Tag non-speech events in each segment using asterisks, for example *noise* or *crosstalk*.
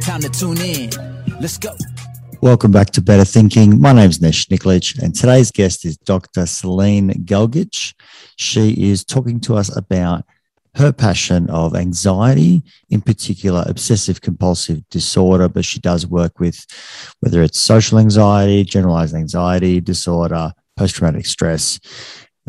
Time to tune in. Let's go. Welcome back to Better Thinking. My name is Nesh Nikolic, and today's guest is Dr. Celine Gelgich. She is talking to us about her passion of anxiety, in particular obsessive compulsive disorder, but she does work with whether it's social anxiety, generalized anxiety disorder, post traumatic stress.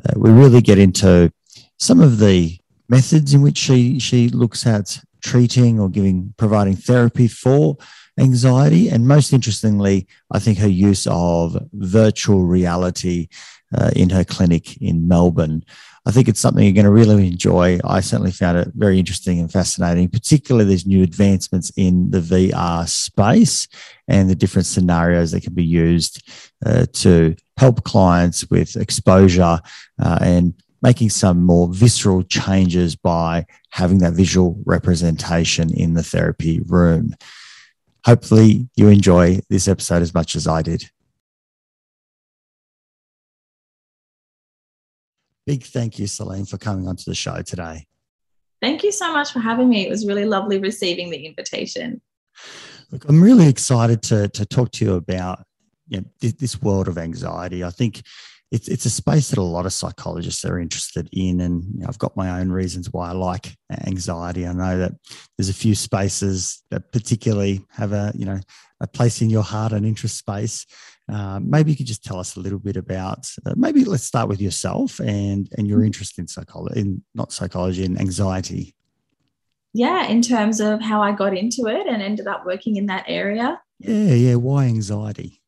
Uh, we really get into some of the methods in which she she looks at treating or giving providing therapy for anxiety and most interestingly i think her use of virtual reality uh, in her clinic in melbourne. I think it's something you're going to really enjoy. I certainly found it very interesting and fascinating particularly these new advancements in the vr space and the different scenarios that can be used uh, to help clients with exposure uh, and making some more visceral changes by having that visual representation in the therapy room. Hopefully, you enjoy this episode as much as I did. Big thank you, Celine, for coming onto the show today. Thank you so much for having me. It was really lovely receiving the invitation. Look, I'm really excited to, to talk to you about you know, this world of anxiety. I think it's it's a space that a lot of psychologists are interested in, and you know, I've got my own reasons why I like anxiety. I know that there's a few spaces that particularly have a you know a place in your heart and interest space. Uh, maybe you could just tell us a little bit about. Uh, maybe let's start with yourself and and your interest in psychology, in not psychology, and anxiety. Yeah, in terms of how I got into it and ended up working in that area. Yeah, yeah. Why anxiety?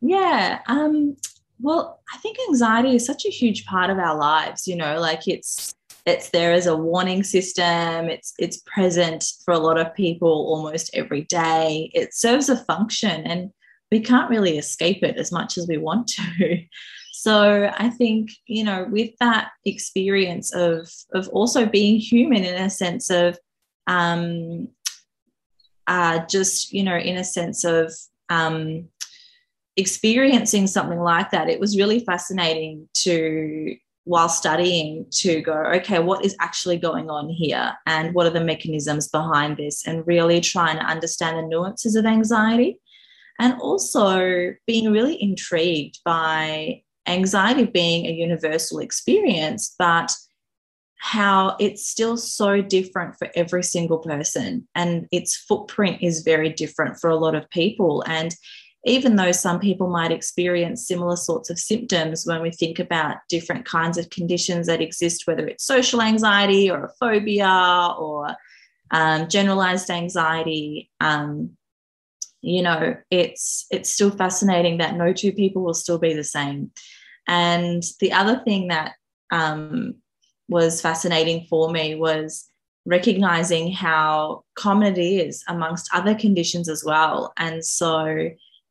Yeah. Um, well, I think anxiety is such a huge part of our lives, you know, like it's it's there as a warning system. It's it's present for a lot of people almost every day. It serves a function and we can't really escape it as much as we want to. *laughs* So I think, you know, with that experience of of also being human in a sense of um uh just, you know, in a sense of um experiencing something like that, it was really fascinating to, while studying, to go, okay, what is actually going on here? And what are the mechanisms behind this? And really trying to understand the nuances of anxiety. And also being really intrigued by anxiety being a universal experience, but how it's still so different for every single person and its footprint is very different for a lot of people and even though some people might experience similar sorts of symptoms when we think about different kinds of conditions that exist, whether it's social anxiety or a phobia or um, generalized anxiety, um, you know, it's it's still fascinating that no two people will still be the same. And the other thing that um, was fascinating for me was recognizing how common it is amongst other conditions as well. And so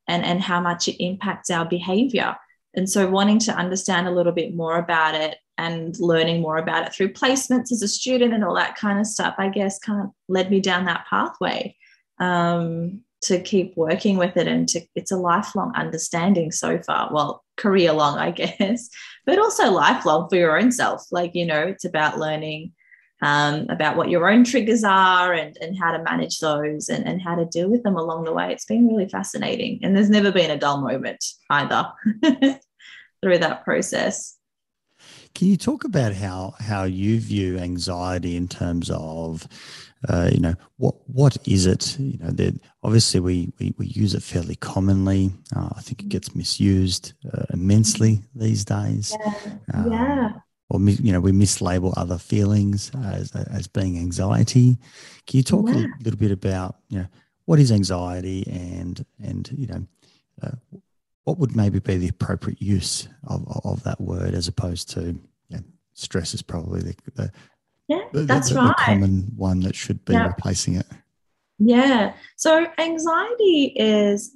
and, and how much it impacts our behavior. And so, wanting to understand a little bit more about it and learning more about it through placements as a student and all that kind of stuff, I guess, kind of led me down that pathway um, to keep working with it. And to, it's a lifelong understanding so far. Well, career long, I *laughs* guess, but also lifelong for your own self. Like, you know, it's about learning um, about what your own triggers are and, and how to manage those and, and how to deal with them along the way. It's been really fascinating. And there's never been a dull moment either *laughs* through that process. Can you talk about how how you view anxiety in terms of, uh, you know, what what is it? You know, that obviously we, we we use it fairly commonly. Uh, I think it gets misused uh, immensely these days. Yeah. Um, yeah or you know we mislabel other feelings as as being anxiety. Can you talk yeah. a little bit about you know what is anxiety and and you know uh, what would maybe be the appropriate use of, of that word as opposed to you know, stress is probably the, the yeah the, that's the, right the common one that should be replacing it yeah so anxiety is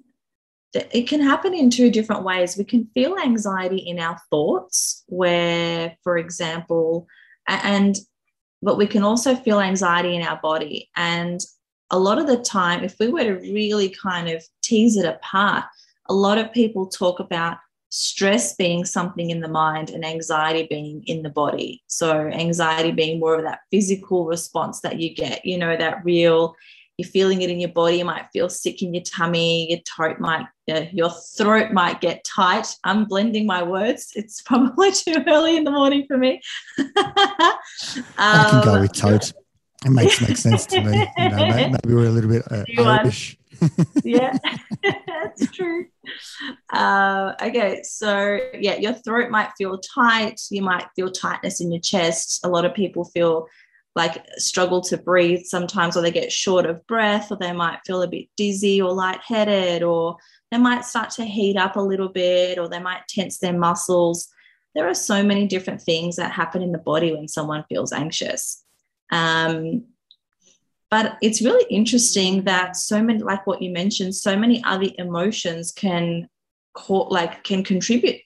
it can happen in two different ways. We can feel anxiety in our thoughts, where, for example, and but we can also feel anxiety in our body. And a lot of the time, if we were to really kind of tease it apart, a lot of people talk about stress being something in the mind and anxiety being in the body. So, anxiety being more of that physical response that you get, you know, that real you're feeling it in your body. You might feel sick in your tummy. Your throat might, uh, your throat might get tight. I'm blending my words. It's *laughs* probably too early in the morning for me. um, *laughs* I can go with tote. It makes makes sense to me. You know, *laughs* maybe we're a little bit uh, Irish. yeah, that's true. Uh, okay, so yeah, your throat might feel tight. You might feel tightness in your chest. A lot of people feel like struggle to breathe sometimes, or they get short of breath, or they might feel a bit dizzy or lightheaded, or they might start to heat up a little bit, or they might tense their muscles. There are so many different things that happen in the body when someone feels anxious. Um, but it's really interesting that so many, like what you mentioned, so many other emotions can like can contribute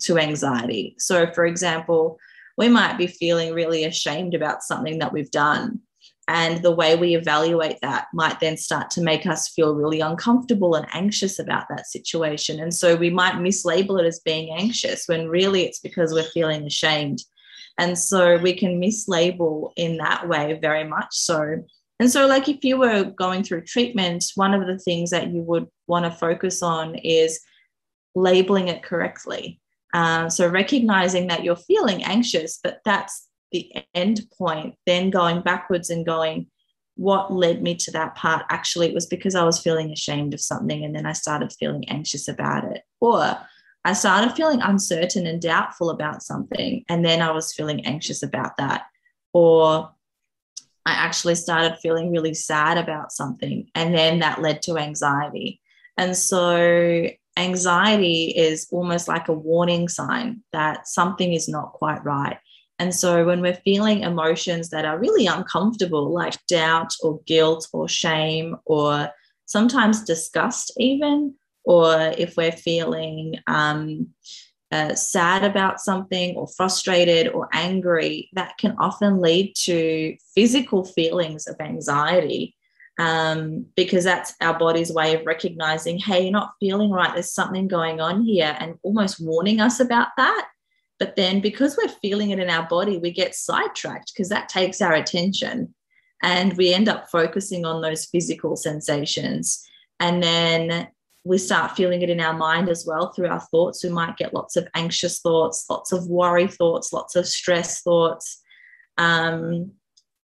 to anxiety. So, for example, we might be feeling really ashamed about something that we've done. And the way we evaluate that might then start to make us feel really uncomfortable and anxious about that situation. And so we might mislabel it as being anxious when really it's because we're feeling ashamed. And so we can mislabel in that way very much so. And so, like if you were going through treatment, one of the things that you would want to focus on is labeling it correctly. Um, so recognizing that you're feeling anxious, but that's the end point, then going backwards and going, what led me to that part? Actually, it was because I was feeling ashamed of something and then I started feeling anxious about it. Or I started feeling uncertain and doubtful about something and then I was feeling anxious about that. Or I actually started feeling really sad about something and then that led to anxiety. And so anxiety is almost like a warning sign that something is not quite right. And so when we're feeling emotions that are really uncomfortable, like doubt or guilt or shame or sometimes disgust, even, or if we're feeling um, uh, sad about something or frustrated or angry, that can often lead to physical feelings of anxiety um, because that's our body's way of recognizing, hey, you're not feeling right. There's something going on here, and almost warning us about that. But then, because we're feeling it in our body, we get sidetracked because that takes our attention. And we end up focusing on those physical sensations. And then we start feeling it in our mind as well through our thoughts. We might get lots of anxious thoughts, lots of worry thoughts, lots of stress thoughts um,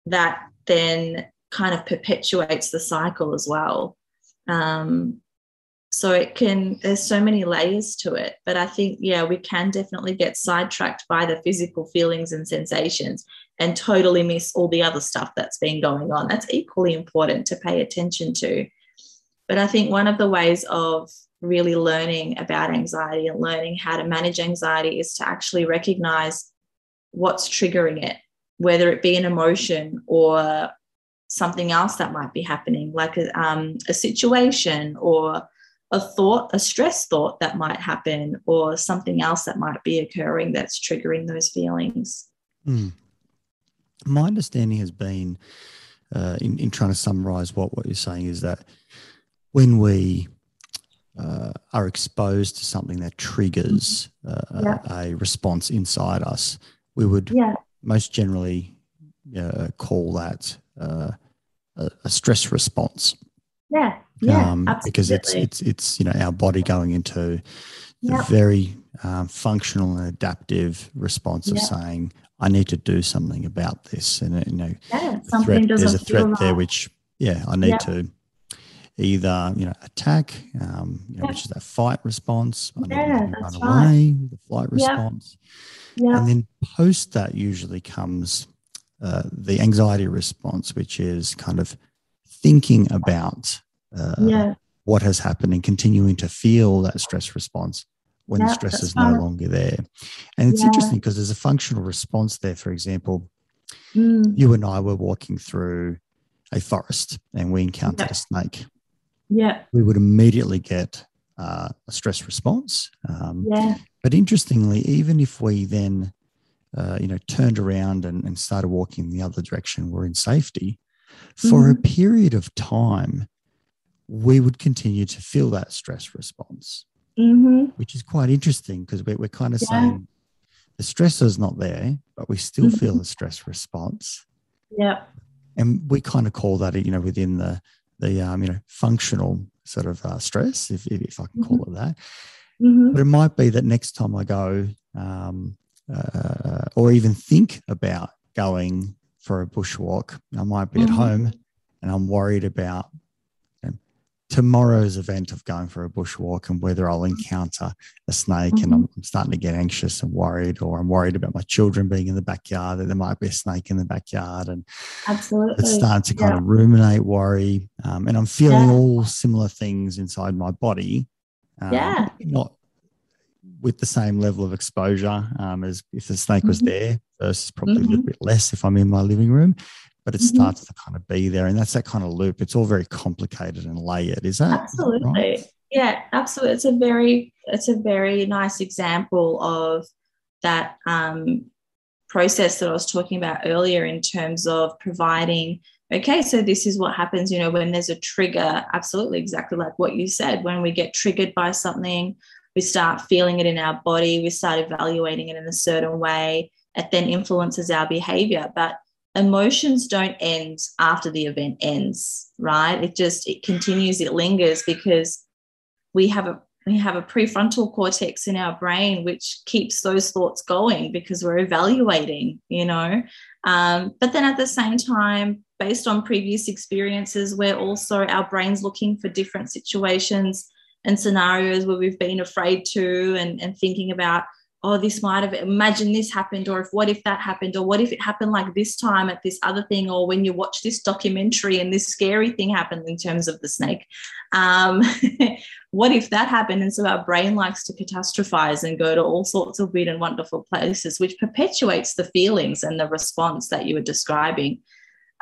that then kind of perpetuates the cycle as well. Um, so it can, there's so many layers to it. But I think, yeah, we can definitely get sidetracked by the physical feelings and sensations and totally miss all the other stuff that's been going on. That's equally important to pay attention to. But I think one of the ways of really learning about anxiety and learning how to manage anxiety is to actually recognize what's triggering it, whether it be an emotion or something else that might be happening, like a, um, a situation or a thought, a stress thought that might happen, or something else that might be occurring that's triggering those feelings. Mm. My understanding has been, uh, in, in trying to summarize what, what you're saying, is that when we uh, are exposed to something that triggers uh, yeah. a, a, response inside us, we would yeah. most generally uh, call that uh, a, a stress response. Yeah, yeah, um, because it's it's it's you know our body going into yep. a very um, functional and adaptive response of yep. saying I need to do something about this, and you know, yeah, something threat, there's a threat there which yeah I need yep. to either you know attack, um, you know, which is that fight response, Yeah, run that's away, the flight response, Yeah. and then post that usually comes uh, the anxiety response, which is kind of thinking about uh, yeah. what has happened and continuing to feel that stress response when the stress is no longer there. And it's Yeah. interesting because there's a functional response there. For example, Mm, you and I were walking through a forest and we encountered Yeah. a snake. yeah. We would immediately get uh, a stress response. Um, Yeah. but interestingly, even if we then, uh, you know, turned around and, and started walking in the other direction, we're in safety. For a period of time, we would continue to feel that stress response, Mm-hmm. which is quite interesting because we're, we're kind of Yeah. saying the stressor's not there, but we still Mhm. feel the stress response. Yeah. And we kind of call that, you know, within the, the um, you know, functional sort of uh, stress, if, if, I can call it that. Mm-hmm. But it might be that next time I go, um, uh, or even think about going for a bushwalk, I might be Mhm. at home and I'm worried about you know, tomorrow's event of going for a bushwalk and whether I'll encounter a snake. And I'm, I'm starting to get anxious and worried, or I'm worried about my children being in the backyard, that there might be a snake in the backyard. And Absolutely. it's starting to kind Yeah. of ruminate, worry, um, and I'm feeling Yeah. all similar things inside my body. Um, Yeah. not with the same level of exposure um, as if the snake was Mhm. there versus probably a little bit less if I'm in my living room. But it Mhm. starts to kind of be there, and that's that kind of loop. It's all very complicated and layered. Is that absolutely right? yeah absolutely it's a very it's a very nice example of that um, process that i was talking about earlier in terms of providing okay so this is what happens you know when there's a trigger absolutely exactly like what you said when we get triggered by something we start feeling it in our body we start evaluating it in a certain way it then influences our behavior. But emotions don't end after the event ends right? It just it continues it lingers because we have a we have a prefrontal cortex in our brain which keeps those thoughts going because we're evaluating you know? Um, but then at the same time based on previous experiences we're also our brains looking for different situations and scenarios where we've been afraid to and, and thinking about oh this might have imagine this happened or if what if that happened or what if it happened like this time at this other thing or when you watch this documentary and this scary thing happened in terms of the snake. Um, *laughs* what if that happened? And so our brain likes to catastrophize and go to all sorts of weird and wonderful places which perpetuates the feelings and the response that you were describing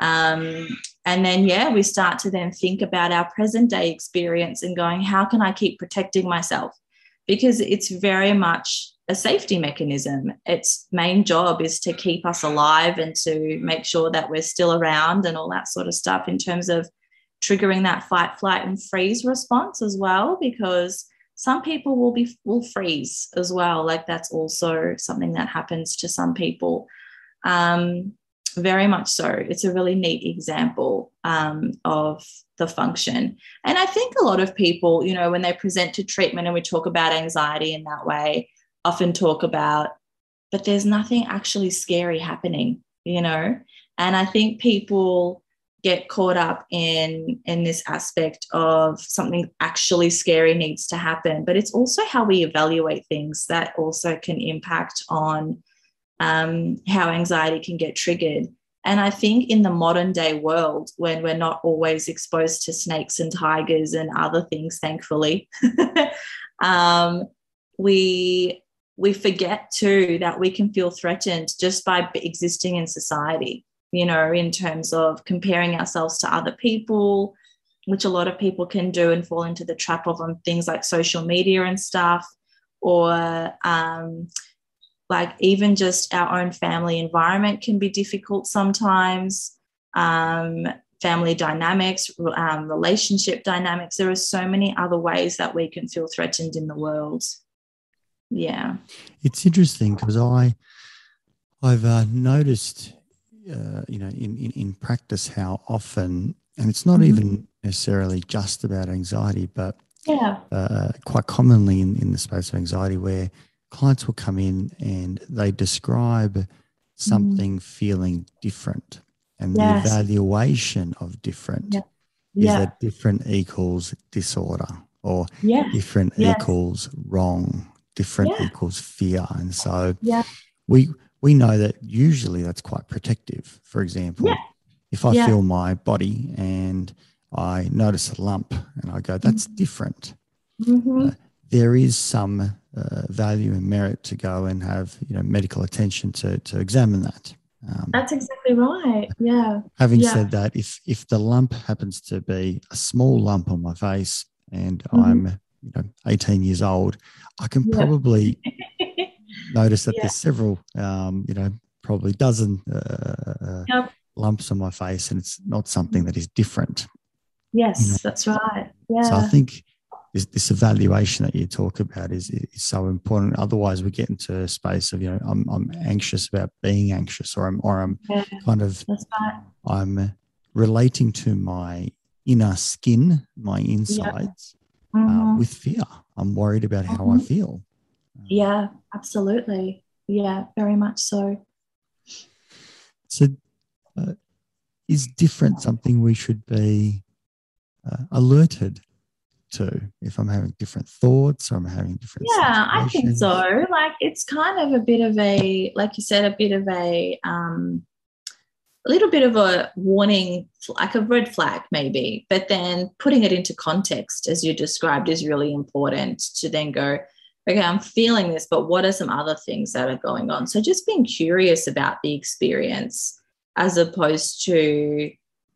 um, and then, yeah, we start to then think about our present day experience and going, how can I keep protecting myself? Because it's very much a safety mechanism. Its main job is to keep us alive and to make sure that we're still around and all that sort of stuff in terms of triggering that fight, flight, and freeze response as well. Because some people will be will freeze as well. Like that's also something that happens to some people. Um, very much so. It's a really neat example um, of the function. And I think a lot of people, you know, when they present to treatment and we talk about anxiety in that way, often talk about, but there's nothing actually scary happening, you know? And I think people get caught up in in this aspect of something actually scary needs to happen but it's also how we evaluate things that also can impact on um, how anxiety can get triggered. And I think in the modern day world, when we're not always exposed to snakes and tigers and other things, thankfully, *laughs* um, we we forget too that we can feel threatened just by existing in society. You know, in terms of comparing ourselves to other people, which a lot of people can do and fall into the trap of on things like social media and stuff, or um, like even just our own family environment can be difficult sometimes. Um, family dynamics um, relationship dynamics. There are so many other ways that we can feel threatened in the world. Yeah. It's interesting because I, I've uh, noticed, uh, you know, in, in in practice how often, and it's not Mhm. even necessarily just about anxiety, but yeah. uh, quite commonly in, in the space of anxiety where clients will come in and they describe something mm. feeling different and Yes. the evaluation of different Yeah. Yeah. that different equals disorder or Yeah. different Yes. equals wrong, different equals fear. And so we we know that usually that's quite protective. For example, if I feel my body and I notice a lump and I go, that's mm-hmm. different. hmm There is some uh, value and merit to go and have you know medical attention to to examine that. Um, That's exactly right. Yeah. having yeah. said that, if if the lump happens to be a small lump on my face and Mhm. I'm you know 18 years old, I can Yeah. probably *laughs* notice that Yeah. there's several um, you know probably dozen uh, Yep. lumps on my face, and it's not something that is different. yes, You know. that's right. Yeah. So I think this, this evaluation that you talk about is, is so important. Otherwise, we get into a space of you know I'm, I'm anxious about being anxious, or I'm or I'm Yeah. kind of right. I'm relating to my inner skin, my insides, uh, Mhm. with fear. I'm worried about how I Mhm. feel. yeah, absolutely. Yeah, very much so. So, uh, is different something we should be uh, alerted to if I'm having different thoughts or I'm having different Yeah, I think so. Like it's kind of a bit of a, like you said, a bit of a, um, a little bit of a warning, like a red flag maybe, but then putting it into context as you described is really important to then go, okay, I'm feeling this, but what are some other things that are going on? So just being curious about the experience as opposed to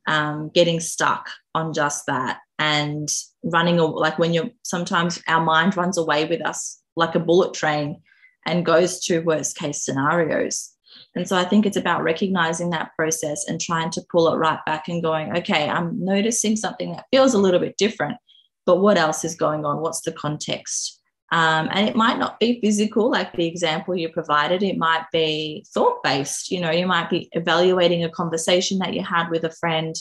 um, getting stuck on just that and running like when you're sometimes our mind runs away with us like a bullet train and goes to worst case scenarios. And so i think it's about recognizing that process and trying to pull it right back and going okay i'm noticing something that feels a little bit different but what else is going on? What's the context? Um, and it might not be physical like the example you provided. It might be thought based you know you might be evaluating a conversation that you had with a friend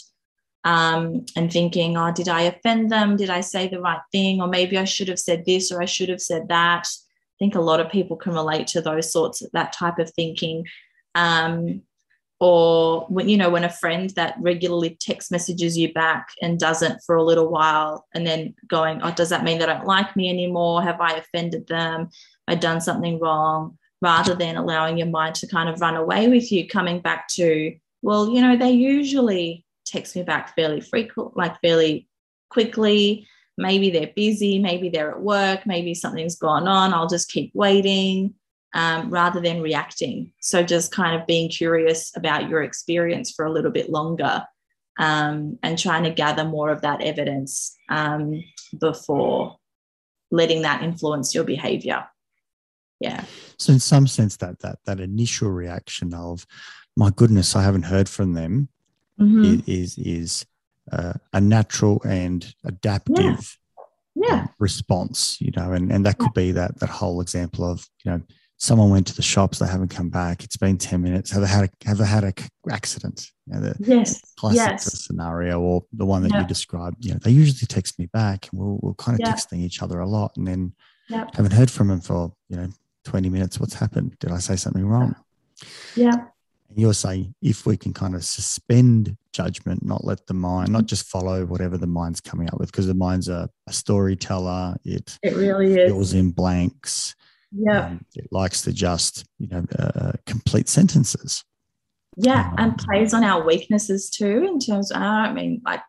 um, and thinking, oh, did I offend them? Did I say the right thing? Or maybe I should have said this or I should have said that. I think a lot of people can relate to those sorts of that type of thinking. Um, or when you know when a friend that regularly text messages you back and doesn't for a little while and then going oh does that mean they don't like me anymore have i offended them i done something wrong rather than allowing your mind to kind of run away with you coming back to well you know they usually text me back fairly frequent like fairly quickly maybe they're busy maybe they're at work maybe something's gone on i'll just keep waiting um, rather than reacting. So just kind of being curious about your experience for a little bit longer um, and trying to gather more of that evidence um, before letting that influence your behavior. Yeah. So, in some sense, that that that initial reaction of, "My goodness, I haven't heard from them," Mhm. i- is is uh, a natural and adaptive Yeah. response. You know, and and that could be that that whole example of you know someone went to the shops, they haven't come back. It's been ten minutes. Have they had a have they had a accident? You know, the Yes. classic Yes. scenario, or the one that Yeah. you described. You know, they usually text me back, and we'll we're kind of Yeah. texting each other a lot, and then Yeah. haven't heard from them for you know twenty minutes. What's happened? Did I say something wrong? Yeah. And you're saying if we can kind of suspend judgment, not let the mind, not just follow whatever the mind's coming up with, because the mind's a, a storyteller. It It really is. fills in blanks. Yeah. Um, it likes to just, you know, uh, complete sentences. Yeah, and plays on our weaknesses too, in terms of, I don't mean, like,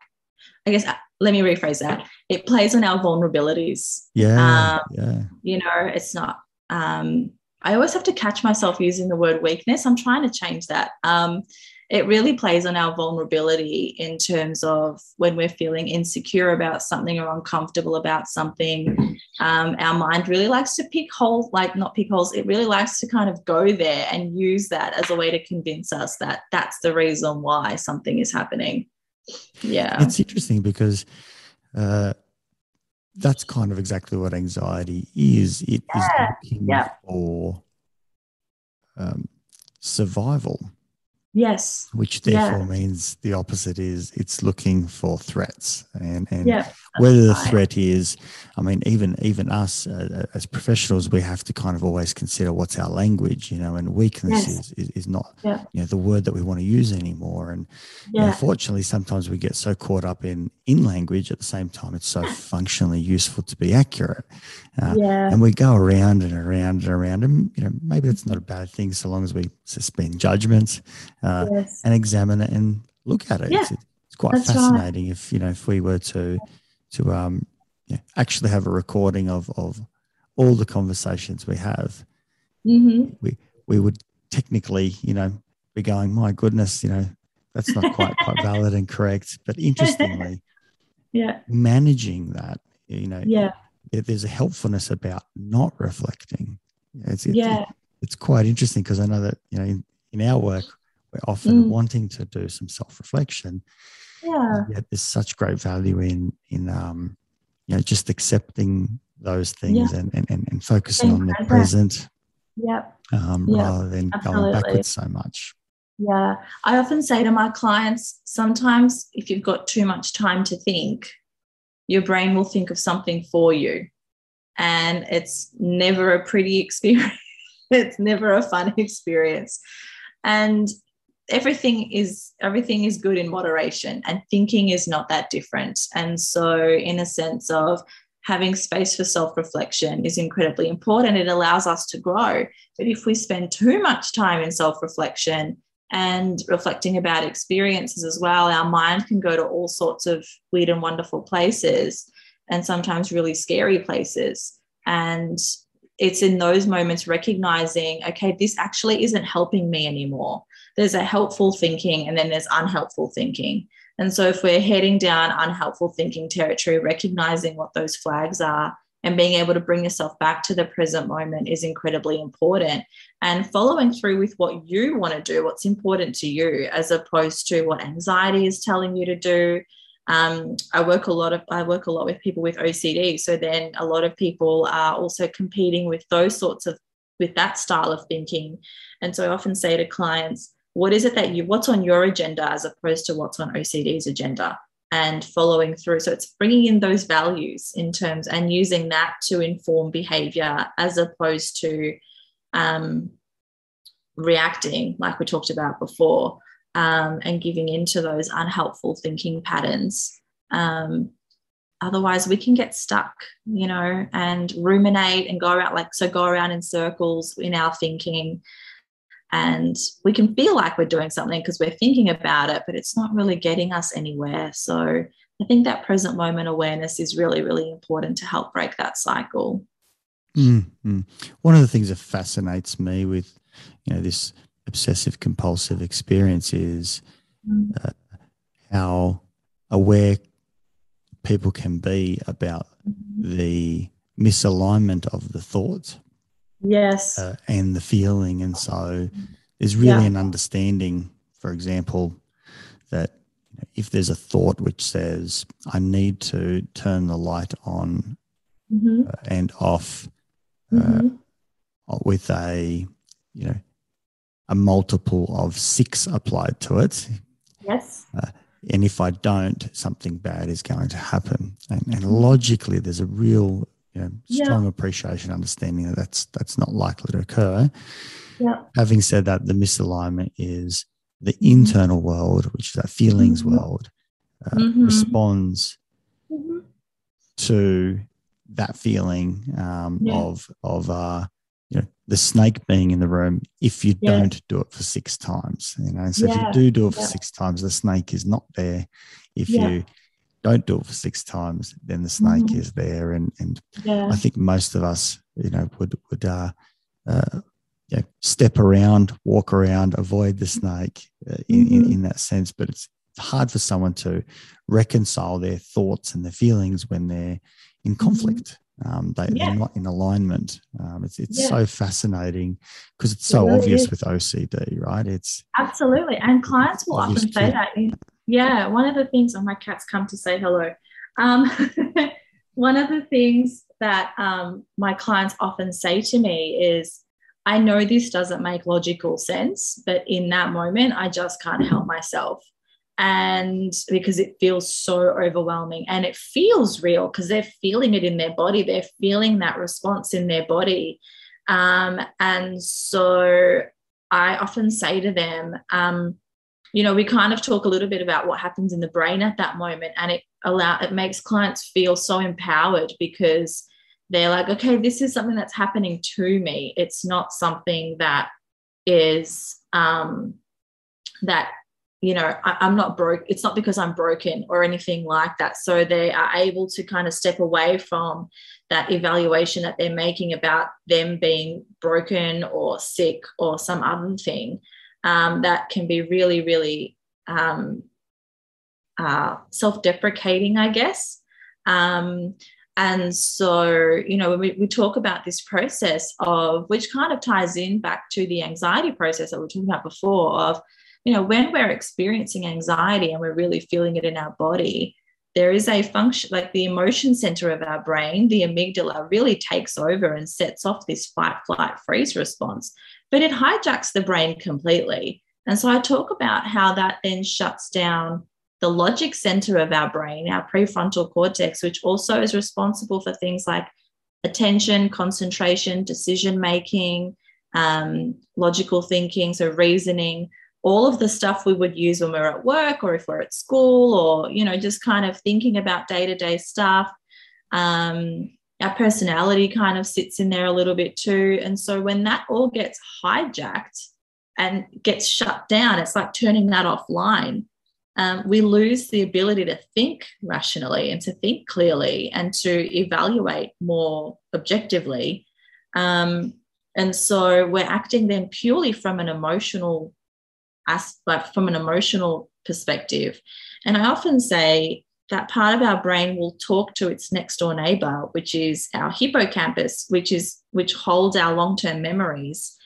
I guess, uh, let me rephrase that. It plays on our vulnerabilities. Yeah, Um, yeah. You know, it's not, um, I always have to catch myself using the word weakness. I'm trying to change that. Um, it really plays on our vulnerability in terms of when we're feeling insecure about something or uncomfortable about something. Um, our mind really likes to pick holes, like not pick holes, it really likes to kind of go there and use that as a way to convince us that that's the reason why something is happening. Yeah. It's interesting because uh, that's kind of exactly what anxiety is. It is Yeah, looking yeah. for um, survival. yes. which Yeah. therefore means the opposite is it's looking for threats and and Yeah. Whether the threat is i mean even even us uh, uh, as professionals we have to kind of always consider what's our language you know and weakness yes. is, is, is not yeah. you know the word that we want to use anymore and yeah. you know, fortunately sometimes we get so caught up in in language at the same time it's so functionally useful to be accurate uh, yeah. and we go around and around and around and you know maybe it's not a bad thing so long as we suspend judgments uh, yes. and examine it and look at it yeah. it's, it's quite That's fascinating right. if you know if we were to to um, yeah, actually have a recording of of all the conversations we have, mm-hmm. we we would technically, you know, be going, my goodness, you know, that's not quite *laughs* quite valid and correct. But interestingly, *laughs* yeah, managing that, you know, yeah, there's a helpfulness about not reflecting. It's, it's yeah, it's quite interesting because I know that you know in, in our work we're often mm. wanting to do some self reflection, yeah yet there's such great value in in um you know just accepting those things yeah. and, and and focusing Being on present. the present yep. Um, yep. rather than Absolutely. going backwards so much yeah i often say to my clients sometimes if you've got too much time to think your brain will think of something for you and it's never a pretty *laughs* experience it's never a fun *laughs* experience and everything is everything is good in moderation and thinking is not that different. And so in a sense of having space for self-reflection is incredibly important. It allows us to grow. But if we spend too much time in self-reflection and reflecting about experiences as well our mind can go to all sorts of weird and wonderful places and sometimes really scary places. And it's in those moments recognizing okay this actually isn't helping me anymore there's a helpful thinking and then there's unhelpful thinking. And so if we're heading down unhelpful thinking territory, recognizing what those flags are and being able to bring yourself back to the present moment is incredibly important. And following through with what you want to do, what's important to you, as opposed to what anxiety is telling you to do. Um, I work a lot of I work a lot with people with OCD. So then a lot of people are also competing with those sorts of with that style of thinking. And so I often say to clients, what is it that you what's on your agenda as opposed to what's on OCD's agenda? And following through. So it's bringing in those values in terms and using that to inform behavior as opposed to um, reacting like we talked about before um, and giving into those unhelpful thinking patterns. Um, otherwise we can get stuck you know and ruminate and go around like so go around in circles in our thinking and we can feel like we're doing something because we're thinking about it, but it's not really getting us anywhere. So I think that present moment awareness is really, really important to help break that cycle. Mm-hmm. One of the things that fascinates me with, you know, this obsessive compulsive experience is mm. uh, how aware people can be about mm-hmm. the misalignment of the thoughts yes uh, and the feeling and so there's really yeah. an understanding for example that if there's a thought which says i need to turn the light on mm-hmm. uh, and off uh, mm-hmm. with a you know a multiple of six applied to it yes uh, and if i don't something bad is going to happen and, and logically there's a real you know, strong yeah. appreciation, understanding that that's that's not likely to occur. Yeah. Having said that, the misalignment is the internal world, which is that feelings mm-hmm. world, uh, mm-hmm. responds mm-hmm. to that feeling um, yeah. of of uh, you know the snake being in the room if you yeah. don't do it for six times. You know, so if you do do it for six times, the snake is not there. If you don't do it for six times, then the snake mm-hmm. is there. And and yeah. I think most of us, you know, would would uh, uh, you know, step around, walk around, avoid the snake uh, in, mm-hmm. in, in that sense. But it's hard for someone to reconcile their thoughts and their feelings when they're in mm-hmm. conflict. Um, they, are not in alignment. Um, it's it's yeah. so fascinating because it's so it really obvious is. with OCD, right? It's absolutely, and clients will often say that. Yeah, one of the things, oh, my cat's come to say hello. Um, *laughs* one of the things that um, my clients often say to me is, I know this doesn't make logical sense, but in that moment, I just can't help myself. and because it feels so overwhelming and it feels real because they're feeling it in their body they're feeling that response in their body um, and so i often say to them um, you know we kind of talk a little bit about what happens in the brain at that moment and it allow it makes clients feel so empowered because they're like okay this is something that's happening to me. It's not something that is um, that you know I, am not broke it's not because i'm broken or anything like that. So they are able to kind of step away from that evaluation that they're making about them being broken or sick or some other thing um, that can be really really um, uh, self-deprecating i guess. Um, and so you know we, we talk about this process of which kind of ties in back to the anxiety process that we were talking about before of you know, when we're experiencing anxiety and we're really feeling it in our body, there is a function like the emotion center of our brain, the amygdala really takes over and sets off this fight, flight, freeze response, but it hijacks the brain completely. And so I talk about how that then shuts down the logic center of our brain, our prefrontal cortex, which also is responsible for things like attention, concentration, decision making, um, logical thinking, so reasoning all of the stuff we would use when we're at work or if we're at school or you know just kind of thinking about day-to-day stuff um, our personality kind of sits in there a little bit too. And so when that all gets hijacked and gets shut down it's like turning that offline. Um, we lose the ability to think rationally and to think clearly and to evaluate more objectively. Um, and so we're acting then purely from an emotional as like from an emotional perspective. And I often say that part of our brain will talk to its next door neighbor, which is our hippocampus, which is which holds our long-term memories.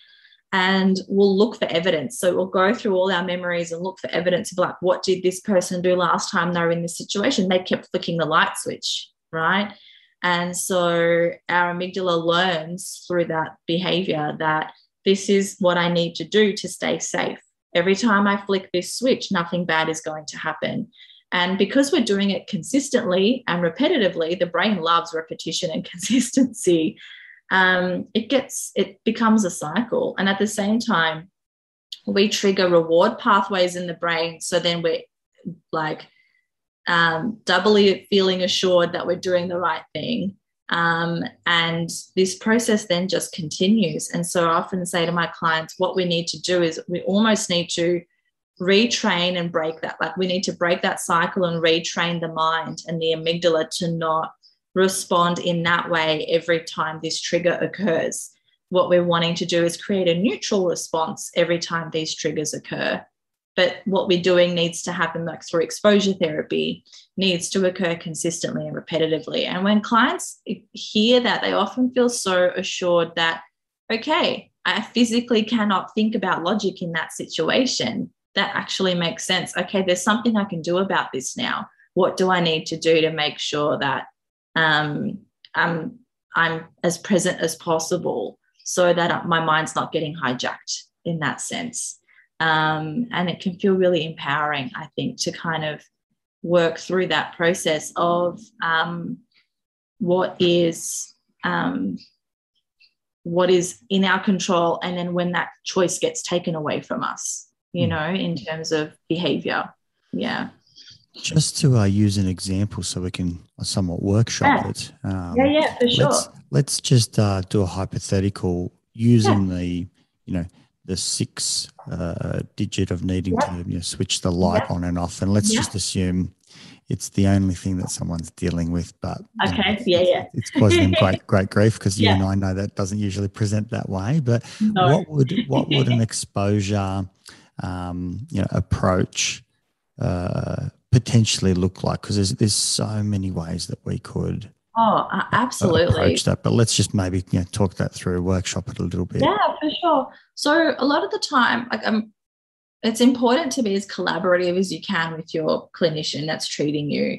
And we'll look for evidence. So we'll go through all our memories and look for evidence of like, what did this person do last time they were in this situation? They kept flicking the light switch, right? And so our amygdala learns through that behavior that this is what I need to do to stay safe Every time I flick this switch, nothing bad is going to happen. And because we're doing it consistently and repetitively, the brain loves repetition and *laughs* consistency. Um, it gets, it becomes a cycle. And at the same time, we trigger reward pathways in the brain. So then we're like um, doubly feeling assured that we're doing the right thing. Um, and this process then just continues. And so I often say to my clients, what we need to do is we almost need to retrain and break that. Like we need to break that cycle and retrain the mind and the amygdala to not respond in that way every time this trigger occurs. What we're wanting to do is create a neutral response every time these triggers occur but what we're doing needs to happen like through exposure therapy needs to occur consistently and repetitively and when clients hear that they often feel so assured that okay i physically cannot think about logic in that situation that actually makes sense. Okay there's something i can do about this now. What do i need to do to make sure that um, I'm, I'm as present as possible so that my mind's not getting hijacked in that sense? Um, and it can feel really empowering, I think, to kind of work through that process of um, what is um, what is in our control, and then when that choice gets taken away from us, you hmm. know, in terms of behavior. Yeah. Just to uh, use an example, so we can somewhat workshop yeah. it. Um, yeah, yeah, for sure. Let's, let's just uh, do a hypothetical using yeah. the, you know, the six uh, digit of needing to you know, switch the light on and off. And let's just assume it's the only thing that someone's dealing with. But okay, know, yeah, yeah, it's causing them great, *laughs* great grief because yeah. you and I know that doesn't usually present that way. But no. what would what would an *laughs* exposure, um, you know, approach uh, potentially look like? Because there's there's so many ways that we could Oh, absolutely. Approach that, but let's just maybe you know, talk that through, workshop it a little bit. Yeah, for sure. So a lot of the time, like um, it's important to be as collaborative as you can with your clinician that's treating you.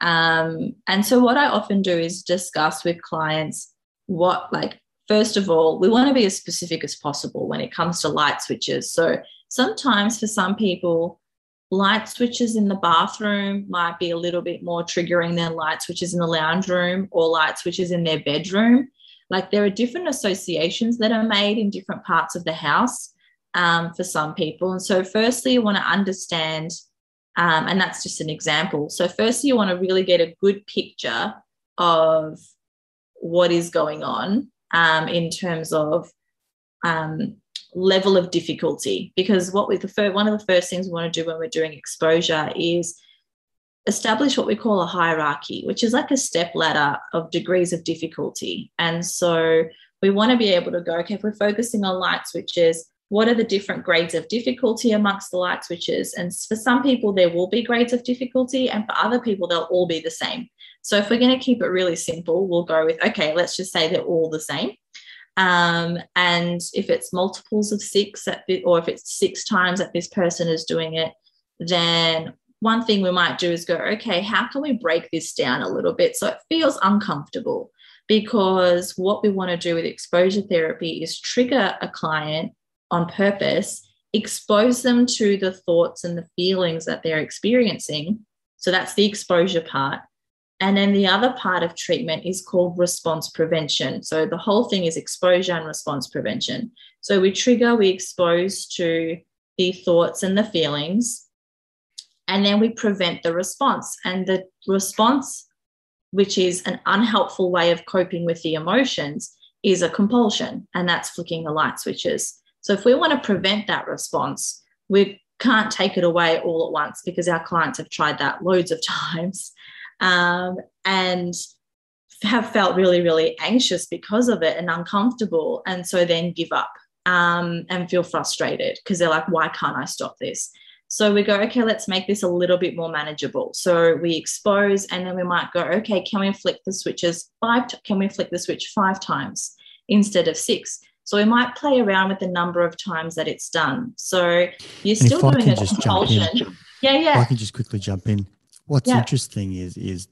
Um, and so what I often do is discuss with clients what, like, first of all, we want to be as specific as possible when it comes to light switches. So sometimes for some people, light switches in the bathroom might be a little bit more triggering than light switches in the lounge room or light switches in their bedroom. Like there are different associations that are made in different parts of the house um, for some people. And so, firstly, you want to understand, um, and that's just an example. So, firstly, you want to really get a good picture of what is going on um, in terms of um, level of difficulty because what we the first, one of the first things we want to do when we're doing exposure is establish what we call a hierarchy which is like a step ladder of degrees of difficulty. And so we want to be able to go okay if we're focusing on light switches what are the different grades of difficulty amongst the light switches? And for some people there will be grades of difficulty and for other people they'll all be the same. So if we're going to keep it really simple we'll go with okay let's just say they're all the same um, and if it's multiples of six, at the, or if it's six times that this person is doing it, then one thing we might do is go, okay, how can we break this down a little bit so it feels uncomfortable? Because what we want to do with exposure therapy is trigger a client on purpose, expose them to the thoughts and the feelings that they're experiencing. So that's the exposure part. And then the other part of treatment is called response prevention. So the whole thing is exposure and response prevention. So we trigger, we expose to the thoughts and the feelings, and then we prevent the response. And the response, which is an unhelpful way of coping with the emotions, is a compulsion, and that's flicking the light switches. So if we want to prevent that response, we can't take it away all at once because our clients have tried that loads of *laughs* times um, and have felt really, really anxious because of it and uncomfortable. And so then give up um, and feel frustrated because they're like, why can't I stop this? So we go, okay, let's make this a little bit more manageable. So we expose, and then we might go, okay, can we flick the switches five? T- can we flick the switch five times instead of six? So we might play around with the number of times that it's done. So you're still doing a compulsion. Yeah, yeah. I can just quickly jump in. What's yeah. interesting is is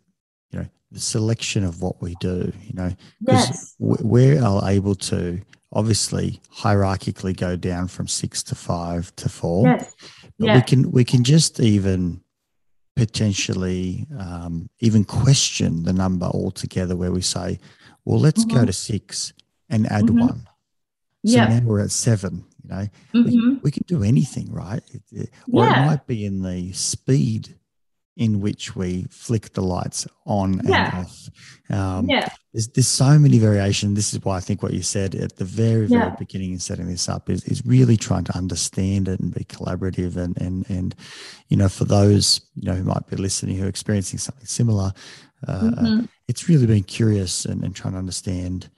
you know the selection of what we do. You know, because yes. we are able to obviously hierarchically go down from six to five to four. Yes. But yeah. we can we can just even potentially um, even question the number altogether where we say, well, let's mm-hmm. go to six and add mm-hmm. one. So yeah. now we're at seven. You know, mm-hmm. we, we, can do anything, right? It, it, or yeah. it might be in the speed in which we flick the lights on yeah. and off. Um, yeah. There's, there's so many variations. This is why I think what you said at the very, very yeah. beginning in setting this up is, is really trying to understand it and be collaborative. And, and, and, you know, for those, you know, who might be listening who are experiencing something similar, uh, mm-hmm. it's really being curious and, and trying to understand,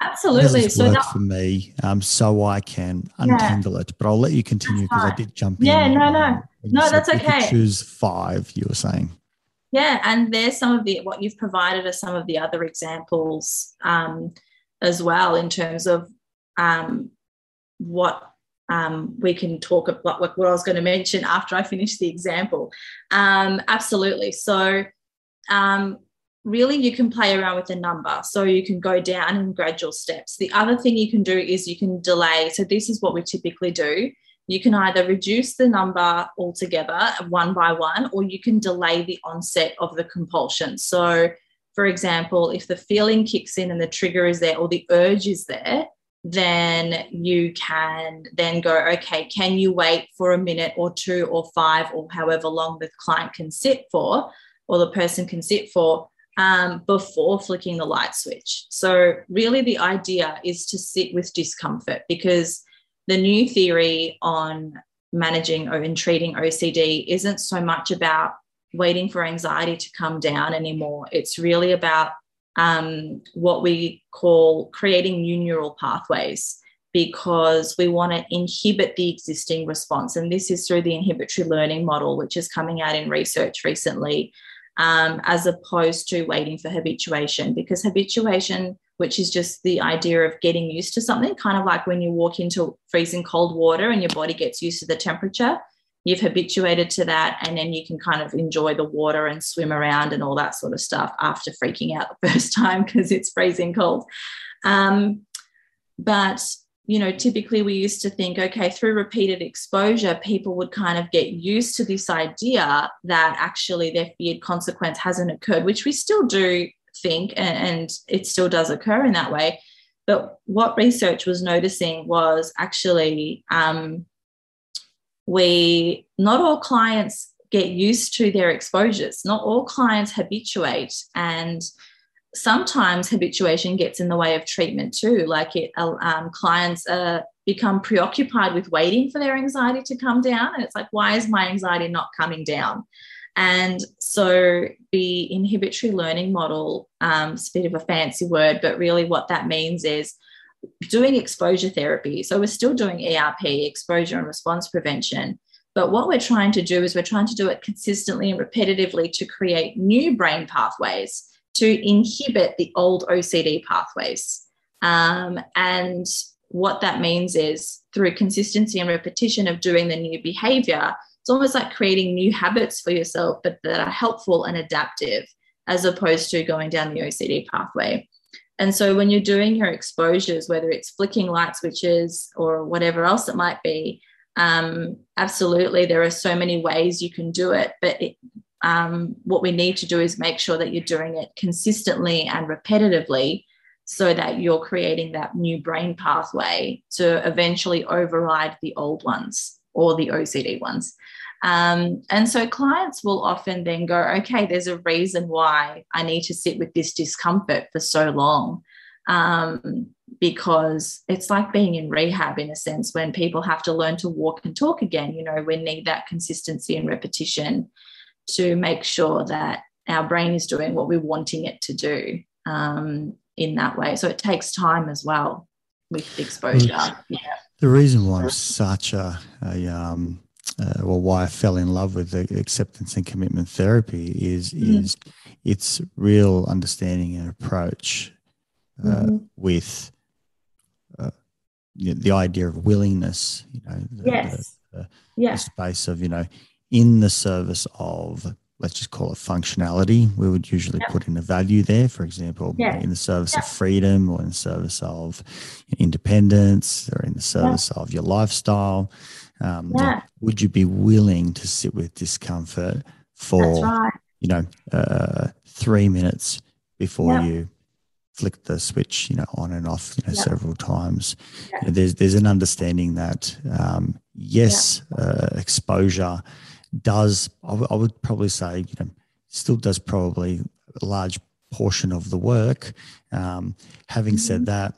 Absolutely. so that, for me, um, so I can untangle yeah. it. But I'll let you continue because I did jump yeah, in. Yeah, no, no, no, that's okay. Choose five. You were saying. Yeah, and there's some of the what you've provided are some of the other examples um, as well in terms of um, what um, we can talk about what, what I was going to mention after I finish the example. Um, absolutely. So um, really you can play around with the number so you can go down in gradual steps. The other thing you can do is you can delay so this is what we typically do. You can either reduce the number altogether one by one or you can delay the onset of the compulsion. So for example if the feeling kicks in and the trigger is there or the urge is there then you can then go okay can you wait for a minute or two or five or however long the client can sit for or the person can sit for um, before flicking the light switch. So, really, the idea is to sit with discomfort because the new theory on managing and treating OCD isn't so much about waiting for anxiety to come down anymore. It's really about um, what we call creating new neural pathways because we want to inhibit the existing response. And this is through the inhibitory learning model, which is coming out in research recently um, as opposed to waiting for habituation. Because habituation, which is just the idea of getting used to something, kind of like when you walk into freezing cold water and your body gets used to the temperature, you've habituated to that, and then you can kind of enjoy the water and swim around and all that sort of stuff after freaking out the *laughs* first time because it's freezing cold. Um, but you know, typically we used to think, okay, through repeated exposure, people would kind of get used to this idea that actually their feared consequence hasn't occurred, which we still do think, and, it still does occur in that way. But what research was noticing was actually um, we, not all clients get used to their exposures, not all clients habituate. And sometimes habituation gets in the way of treatment too. Like it, uh, um, clients uh, become preoccupied with waiting for their anxiety to come down, and it's like, why is my anxiety not coming down? And so the inhibitory learning model, um, it's a bit of a fancy word, but really what that means is doing exposure therapy. So we're still doing ERP, exposure and response prevention. But what we're trying to do is we're trying to do it consistently and repetitively to create new brain pathways to inhibit the old OCD pathways. Um, and what that means is through consistency and repetition of doing the new behavior, it's almost like creating new habits for yourself, but that are helpful and adaptive, as opposed to going down the OCD pathway. And so when you're doing your exposures, whether it's flicking light switches or whatever else it might be, um, absolutely, there are so many ways you can do it, but it, um, what we need to do is make sure that you're doing it consistently and repetitively so that you're creating that new brain pathway to eventually override the old ones or the OCD ones. Um, and so clients will often then go, okay, there's a reason why I need to sit with this discomfort for so long. Um, because it's like being in rehab in a sense when people have to learn to walk and talk again. You know, we need that consistency and repetition to make sure that our brain is doing what we're wanting it to do um, in that way. So it takes time as well with exposure. Yeah. The reason why I'm such a, a um, uh, well, why I fell in love with the acceptance and commitment therapy is mm. is its real understanding and approach uh, mm-hmm. with uh, the idea of willingness. You know, the, yes. the, the, yeah. the space of you know in the service of let's just call it functionality we would usually yep. put in a value there for example yeah. in the service yep. of freedom or in the service of independence or in the service of your lifestyle um, yeah. would you be willing to sit with discomfort for right. you know uh, three minutes before you flick the switch you know on and off you know several times you know, there's there's an understanding that um, yes uh, exposure does, I, w- I would probably say, you know, still does probably a large portion of the work. Um, having mm-hmm. said that,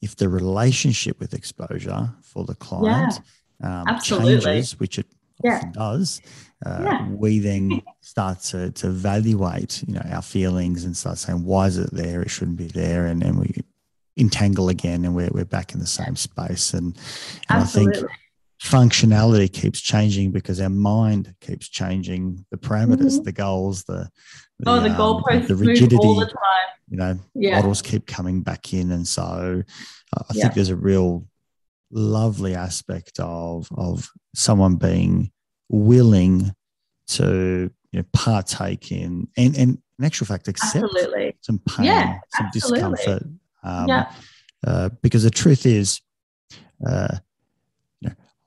if the relationship with exposure for the client yeah, um, changes, which it yeah. often does, uh, yeah. we then *laughs* start to, to evaluate, you know, our feelings and start saying, why is it there? It shouldn't be there. And, and we entangle again and we're, we're back in the same space. And, and I think functionality keeps changing because our mind keeps changing the parameters, mm-hmm. the goals, the, the oh, the um, goalposts the rigidity. all the time. You know, yeah. models keep coming back in, and so uh, I yeah. think there's a real lovely aspect of of someone being willing to you know, partake in and and in actual fact accept absolutely. some pain, yeah, some absolutely. discomfort. Um, yeah. Uh, because the truth is, uh,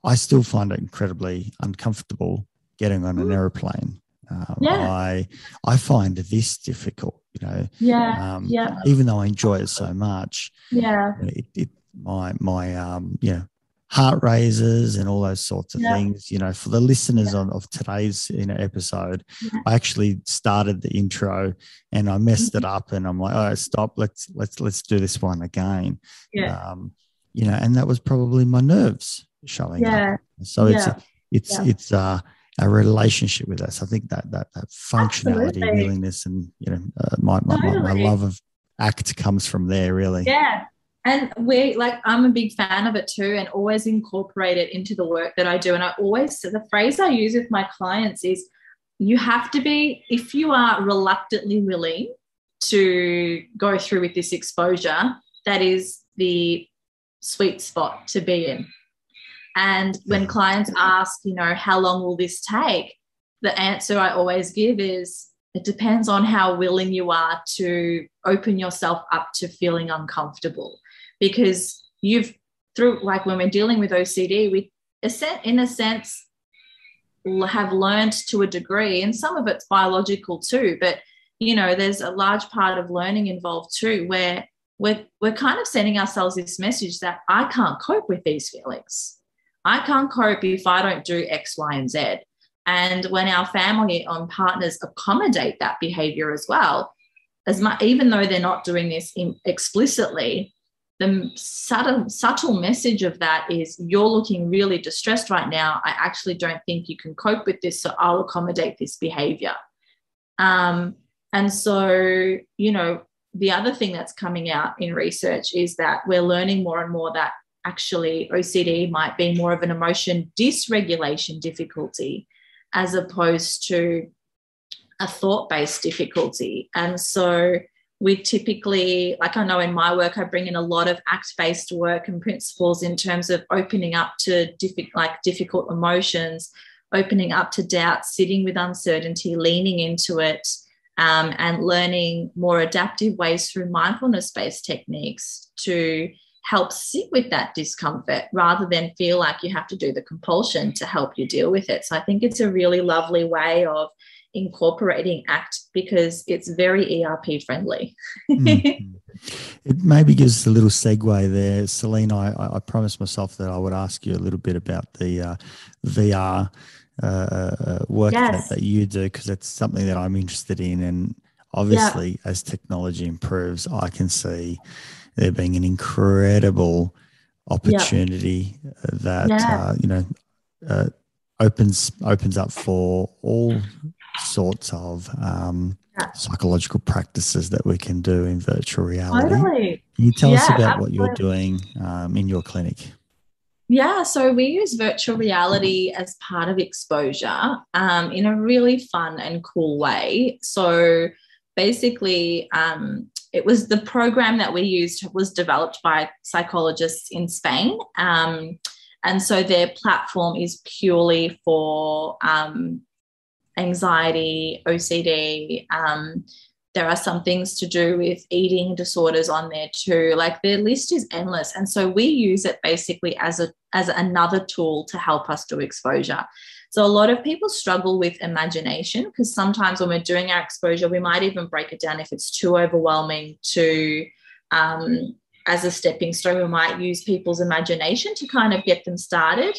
I still find it incredibly uncomfortable getting on an mm. aeroplane. Um, yeah. I I find this difficult, you know. Yeah. Um, yeah. Even though I enjoy it so much. Yeah. It, it my my um you know heart raises and all those sorts of yeah. things. You know, for the listeners yeah. on, of today's you know episode, yeah. I actually started the intro and I messed mm-hmm. it up, and I'm like, oh, stop, let's let's let's do this one again. Yeah. Um, you know, and that was probably my nerves showing yeah. up. So it's yeah. it's yeah. it's uh, a relationship with us. I think that that that functionality, Absolutely. willingness, and you know, uh, my, my, totally. my, my love of act comes from there. Really, yeah. And we like I'm a big fan of it too, and always incorporate it into the work that I do. And I always the phrase I use with my clients is, you have to be if you are reluctantly willing to go through with this exposure. That is the sweet spot to be in and when clients ask, you know, how long will this take? The answer I always give is it depends on how willing you are to open yourself up to feeling uncomfortable because you've through like when we're dealing with OCD, we in a sense have learned to a degree, and some of it's biological too. But you know, there's a large part of learning involved too, where we're we're kind of sending ourselves this message that I can't cope with these feelings. I can't cope if I don't do X, Y, and Z. And when our family and partners accommodate that behavior as well, as much even though they're not doing this in, explicitly, the subtle, subtle message of that is you're looking really distressed right now. I actually don't think you can cope with this, so I'll accommodate this behavior. Um, and so, you know, the other thing that's coming out in research is that we're learning more and more that actually OCD might be more of an emotion dysregulation difficulty as opposed to a thought based difficulty. And so we typically, like I know in my work, I bring in a lot of act based work and principles in terms of opening up to diffi- like difficult emotions, opening up to doubt, sitting with uncertainty, leaning into it. Um, and learning more adaptive ways through mindfulness based techniques to help sit with that discomfort rather than feel like you have to do the compulsion to help you deal with it. So I think it's a really lovely way of incorporating ACT because it's very ERP friendly. mm-hmm. It maybe gives us a little segue there. Celine, I, I promised myself that I would ask you a little bit about the uh, VR uh, uh, work yes. that, that you do because it's something that I'm interested in. And obviously, yeah. as technology improves, I can see there being an incredible opportunity yeah. that, yeah. Uh, you know, uh, opens opens up for all sorts of um, psychological practices that we can do in virtual reality. Totally. Can you tell us about absolutely. what you're doing um, in your clinic? Yeah, so we use virtual reality as part of exposure um, in a really fun and cool way. So basically, um, it was the program that we used was developed by psychologists in Spain. Um, and so their platform is purely for um, anxiety, OCD. There are some things to do with eating disorders on there too. Like their list is endless, and so we use it basically as a as another tool to help us do exposure. So a lot of people struggle with imagination because sometimes when we're doing our exposure, we might even break it down if it's too overwhelming to um, as a stepping stone. We might use people's imagination to kind of get them started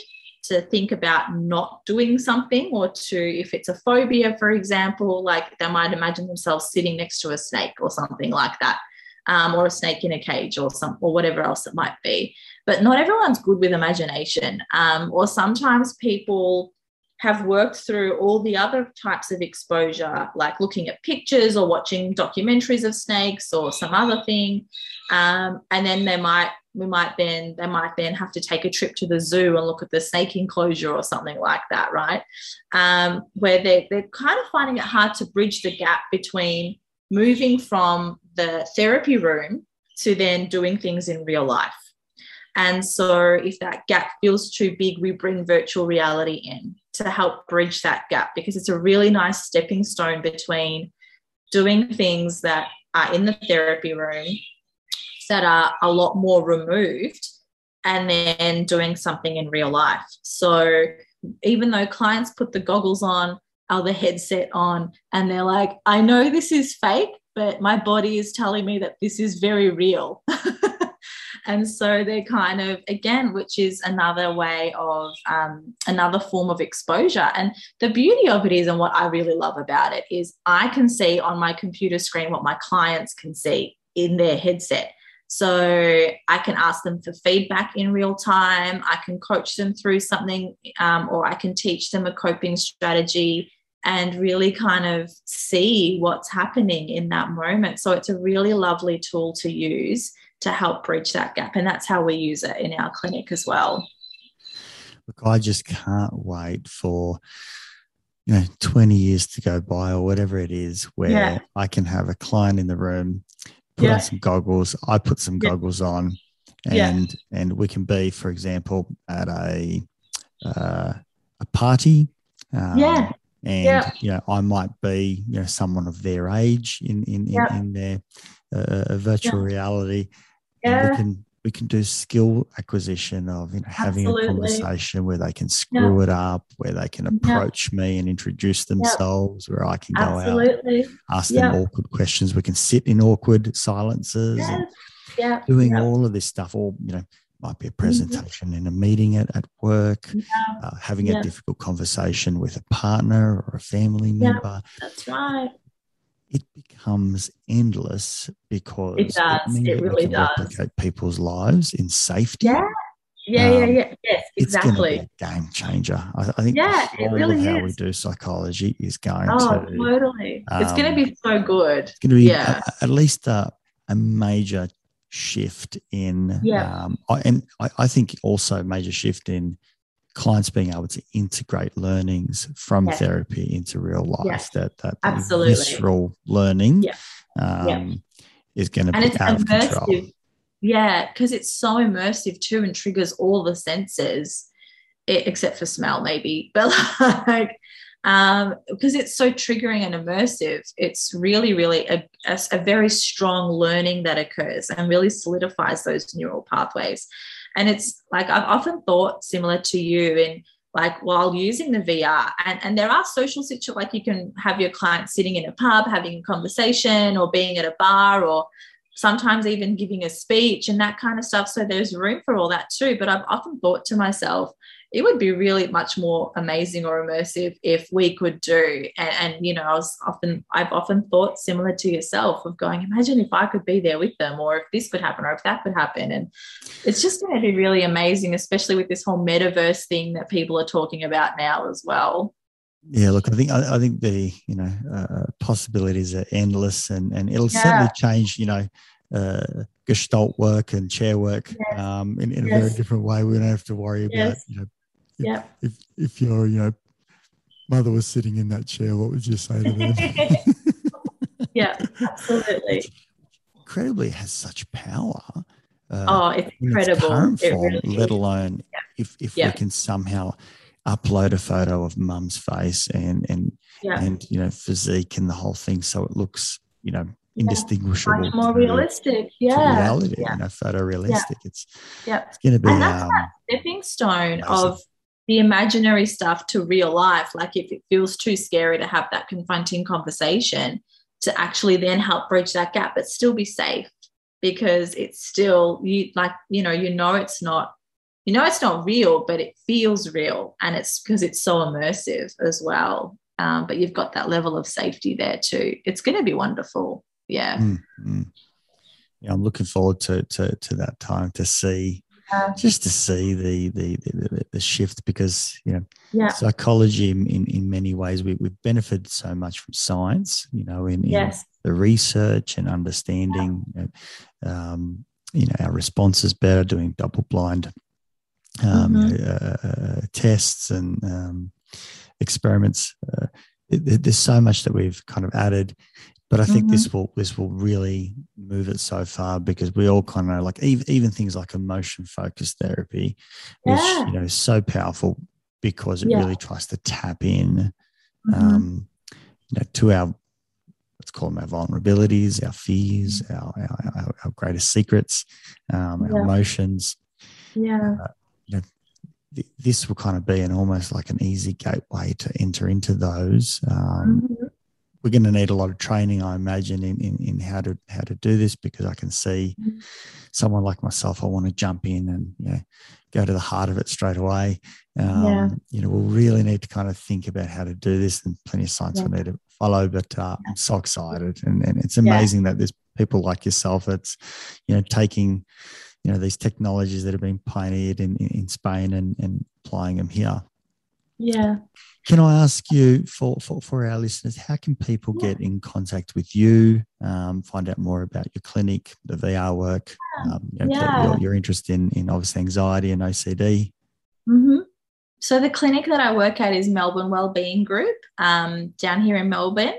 to think about not doing something or to if it's a phobia for example like they might imagine themselves sitting next to a snake or something like that um, or a snake in a cage or some or whatever else it might be but not everyone's good with imagination um, or sometimes people have worked through all the other types of exposure, like looking at pictures or watching documentaries of snakes or some other thing. Um, and then they might, we might then, they might then have to take a trip to the zoo and look at the snake enclosure or something like that, right? Um, where they're, they're kind of finding it hard to bridge the gap between moving from the therapy room to then doing things in real life. And so, if that gap feels too big, we bring virtual reality in to help bridge that gap because it's a really nice stepping stone between doing things that are in the therapy room that are a lot more removed and then doing something in real life. So, even though clients put the goggles on or the headset on and they're like, I know this is fake, but my body is telling me that this is very real. *laughs* and so they're kind of again which is another way of um, another form of exposure and the beauty of it is and what i really love about it is i can see on my computer screen what my clients can see in their headset so I can ask them for feedback in real time. I can coach them through something, um, or I can teach them a coping strategy and really kind of see what's happening in that moment. So it's a really lovely tool to use to help bridge that gap. And that's how we use it in our clinic as well. Look, I just can't wait for you know 20 years to go by or whatever it is where yeah. I can have a client in the room, put yeah. on some goggles, I put some yeah. goggles on and and we can be, for example, at a uh, a party. Um, yeah. And yeah. you know, I might be you know someone of their age in in in, in their uh, virtual reality, yeah. we can we can do skill acquisition of you know, having Absolutely. a conversation where they can screw it up, where they can approach me and introduce themselves, where I can go out, ask them Yeah. awkward questions. We can sit in awkward silences Yeah. doing Yeah. all of this stuff, or you know, might be a presentation in a meeting at, at work, Yeah. uh, having Yeah. a difficult conversation with a partner or a family Yeah. member. That's right. It becomes endless because It does. means It really does. replicate people's lives in safety. Yeah. Yeah. yeah. Um, Yeah. Yes. It's going to be Exactly. a game changer. I, I think Yeah, it really how we do psychology is going Oh, to totally. it's going um, to be so good. it's going to be Yeah. a- at least a, a major shift in Yeah. um, I, and I, I think also major shift in clients being able to integrate learnings from Yeah. therapy into real life Yes. that that Absolutely. visceral learning Yeah. um, Yeah. is going to and be it's out of control immersive. Yeah, because it's so immersive too and triggers all the senses, e- except for smell, maybe. *laughs* But like, um, because it's so triggering and immersive, it's really, really a, a, a very strong learning that occurs and really solidifies those neural pathways. And it's like I've often thought similar to you in like while using the VR, and, and there are social situations like you can have your client sitting in a pub having a conversation or being at a bar or sometimes even giving a speech and that kind of stuff. So there's room for all that too. But I've often thought to myself, it would be really much more amazing or immersive if we could do. And, and you know, I was often, I've often thought similar to yourself of going, imagine if I could be there with them, or if this could happen, or if that could happen. And it's just going to be really amazing, especially with this whole metaverse thing that people are talking about now as well. Yeah, look, I think I, I think the you know uh, possibilities are endless, and and it'll Yeah. certainly change. You know, uh, gestalt work and chair work Yes. um, in, in a very different way. We don't have to worry about Yes. you know Yeah. if if your you know mother was sitting in that chair, what would you say to them? *laughs* Yeah, absolutely. Incredibly, has such power. Uh, Oh, it's in its incredible. It really let alone if if Yeah. we can somehow upload a photo of mum's face and and Yeah. and you know physique and the whole thing so it looks you know indistinguishable much more realistic. Yeah. reality Yeah. you know photorealistic it's Yeah. it's going to be And that's um, Stepping stone Amazing. of the imaginary stuff to real life. Like if it feels too scary to have that confronting conversation, to actually then help bridge that gap, but still be safe because it's still you like, you know, you know it's not you know it's not real, but it feels real. And it's because it's so immersive as well. Um, but you've got that level of safety there too. It's going to be wonderful. Yeah. mm, mm. yeah i'm looking forward to to to that time to see Yeah. just to see the the the, the, shift because you know Yeah. psychology in, in in many ways we, we've benefited so much from science you know in, in Yes. the research and understanding you know, um, you know our responses better doing double blind um, Mhm. you know, uh, uh, tests and um, experiments uh, it, it- there's so much that we've kind of added but I think Mm-hmm. this will this will really move it so far because we all kind of know, like even, even things like emotion focused therapy, which Yeah. you know is so powerful because it Yeah. really tries to tap in Mhm. um, you know, to our let's call them our vulnerabilities, our fears, our our, our, our greatest secrets, um, our Yeah. emotions. yeah. Th- This will kind of be an almost like an easy gateway to enter into those. Um, Mhm. We're going to need a lot of training, I imagine, in, in, in how to how to do this because I can see Mhm. someone like myself. I want to jump in and you know, go to the heart of it straight away. Um, Yeah. You know, we'll really need to kind of think about how to do this, and plenty of science Yeah. we need to follow. But uh, I'm so excited, and, and it's Yeah. amazing that there's people like yourself that's you know taking you know these technologies that have been pioneered in, in, in Spain and, and applying them here. Yeah. Can I ask you for, for, for our listeners, how can people Yeah. get in contact with you, um, find out more about your clinic, the VR work, um, you know, Yeah. your, your interest in, in obviously anxiety and OCD? hmm So the clinic that I work at is Melbourne Wellbeing Group um, down here in Melbourne,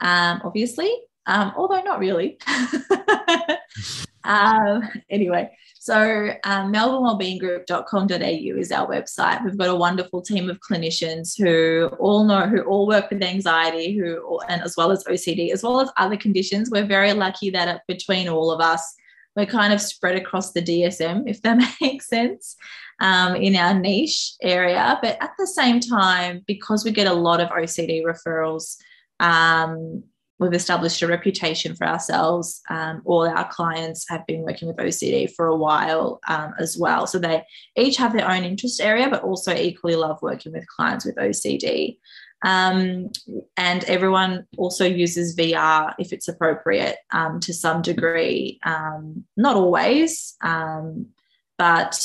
um, obviously, um, although not really. *laughs* um, anyway, so um, melbournewellbeinggroup.com.au is our website. We've got a wonderful team of clinicians who all know, who all work with anxiety, who and as well as OCD, as well as other conditions. We're very lucky that between all of us, we're kind of spread across the DSM, if that *laughs* makes sense, um, in our niche area. But at the same time, because we get a lot of OCD referrals, um, we've established a reputation for ourselves. Um, all our clients have been working with OCD for a while um, as well. So they each have their own interest area, but also equally love working with clients with OCD. Um, and everyone also uses VR if it's appropriate um, to some degree. Um, not always, um, but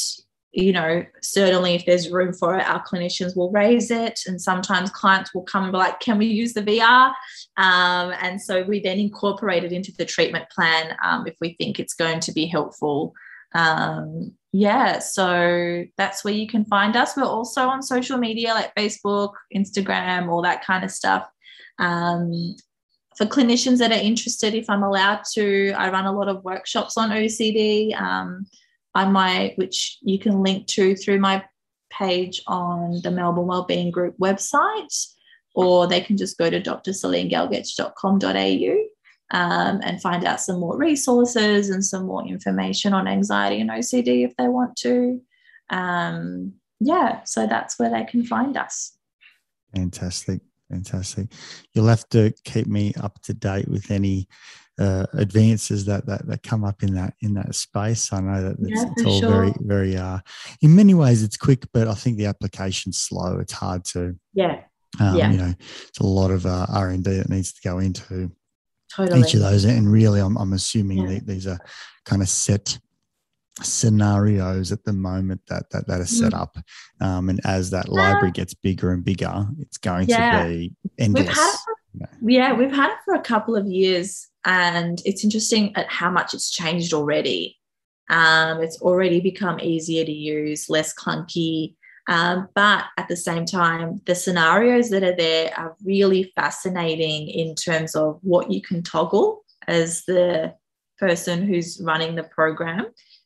you know, certainly if there's room for it, our clinicians will raise it. And sometimes clients will come like, can we use the VR? Um, and so we then incorporate it into the treatment plan um, if we think it's going to be helpful. Um, yeah, so that's where you can find us. We're also on social media like Facebook, Instagram, all that kind of stuff. Um, for clinicians that are interested, if I'm allowed to, I run a lot of workshops on OCD. On my, which you can link to through my page on the Melbourne Wellbeing Group website, or they can just go to drcelinegalgech.com.au um, and find out some more resources and some more information on anxiety and OCD if they want to. Um, yeah, so that's where they can find us. Fantastic. Fantastic. You'll have to keep me up to date with any uh, advances that, that that come up in that in that space. I know that it's, yeah, it's all sure. very very uh, in many ways it's quick, but I think the application's slow. It's hard to yeah. Um, yeah. You know, it's a lot of uh, R and D that needs to go into totally. each of those. And really, I'm, I'm assuming yeah. these are kind of set scenarios at the moment that that, that are set mm. up um, and as that library gets bigger and bigger it's going yeah. to be endless we've had for, yeah we've had it for a couple of years and it's interesting at how much it's changed already. Um, it's already become easier to use, less clunky. Um, but at the same time, the scenarios that are there are really fascinating in terms of what you can toggle as the person who's running the program.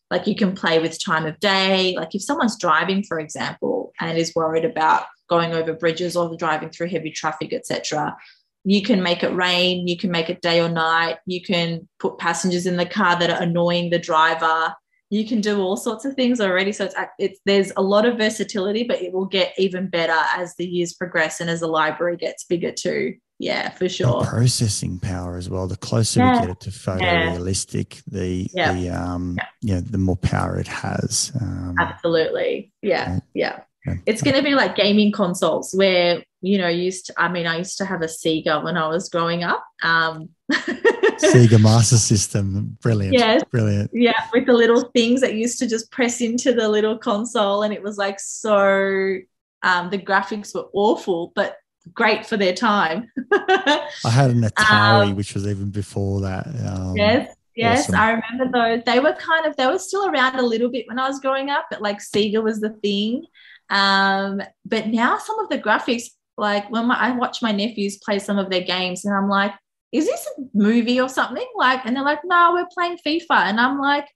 Like you can play with time of day. Like if someone's driving, for example, and is worried about going over bridges or driving through heavy traffic, etc., you can make it rain, you can make it day or night, you can put passengers in the car that are annoying the driver. You can do all sorts of things already. So it's, it's there's a lot of versatility, but it will get even better as the years progress and as the library gets bigger too. Yeah, for sure. And processing power as well. The closer yeah. we get it to photorealistic, yeah. the yeah. the um yeah. the more power it has. Um, Absolutely. Yeah. Yeah. It's going to be like gaming consoles where, you know, used to, I mean, I used to have a Sega when I was growing up. Um, *laughs* Sega Master System. Brilliant. Yes. Brilliant. Yeah. With the little things that used to just press into the little console. And it was like so, um, the graphics were awful, but great for their time. I had an *laughs* Atari, um, which was even before that. Um, yes. Yes, awesome. I remember those. They were kind of they were still around a little bit when I was growing up, but like Sega was the thing. Um, but now some of the graphics, like when my, I watch my nephews play some of their games, and I'm like, is this a movie or something? Like, and they're like, no, we're playing FIFA. And I'm like,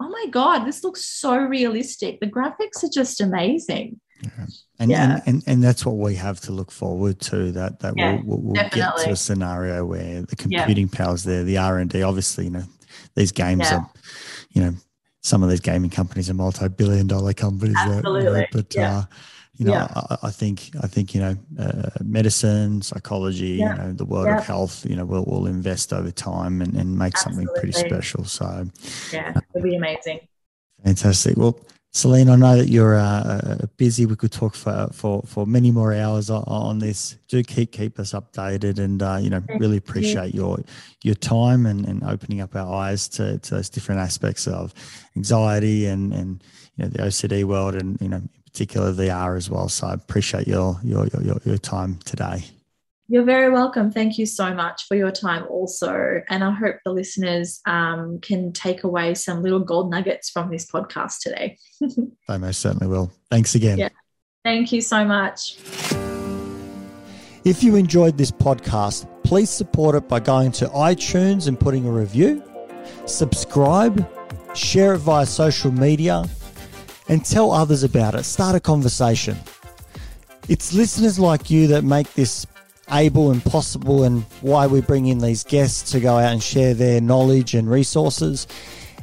oh my God, this looks so realistic. The graphics are just amazing. Yeah. And, yeah. and, and and that's what we have to look forward to that that yeah, we'll, we'll get to a scenario where the computing yeah. power's there the r&d obviously you know these games are you know some of these gaming companies are multi-billion dollar companies. Absolutely. But yeah. uh, you know, yeah. I, I, think I think you know, uh, medicine, psychology, yeah. you know, the world yeah. of health, you know, will will invest over time and, and make Absolutely. something pretty special. So yeah, it'll be amazing. Fantastic. Well, Celine, I know that you're uh, uh, busy. We could talk for, for, for many more hours on, on this. Do keep keep us updated, and uh, you know, really appreciate your your time and, and opening up our eyes to, to those different aspects of anxiety and and you know the OCD world, and you know, in particular the VR as well. So I appreciate your your your, your time today. You're very welcome. Thank you so much for your time, also. And I hope the listeners um, can take away some little gold nuggets from this podcast today. *laughs* they most certainly will. Thanks again. Yeah. Thank you so much. If you enjoyed this podcast, please support it by going to iTunes and putting a review, subscribe, share it via social media, and tell others about it. Start a conversation. It's listeners like you that make this able and possible and why we bring in these guests to go out and share their knowledge and resources.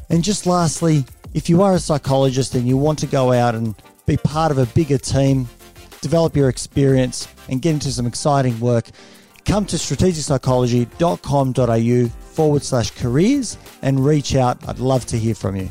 And just lastly, if you are a psychologist and you want to go out and be part of a bigger team, develop your experience, and get into some exciting work, come to strategicpsychology.com.au forward slash careers and reach out. I'd love to hear from you.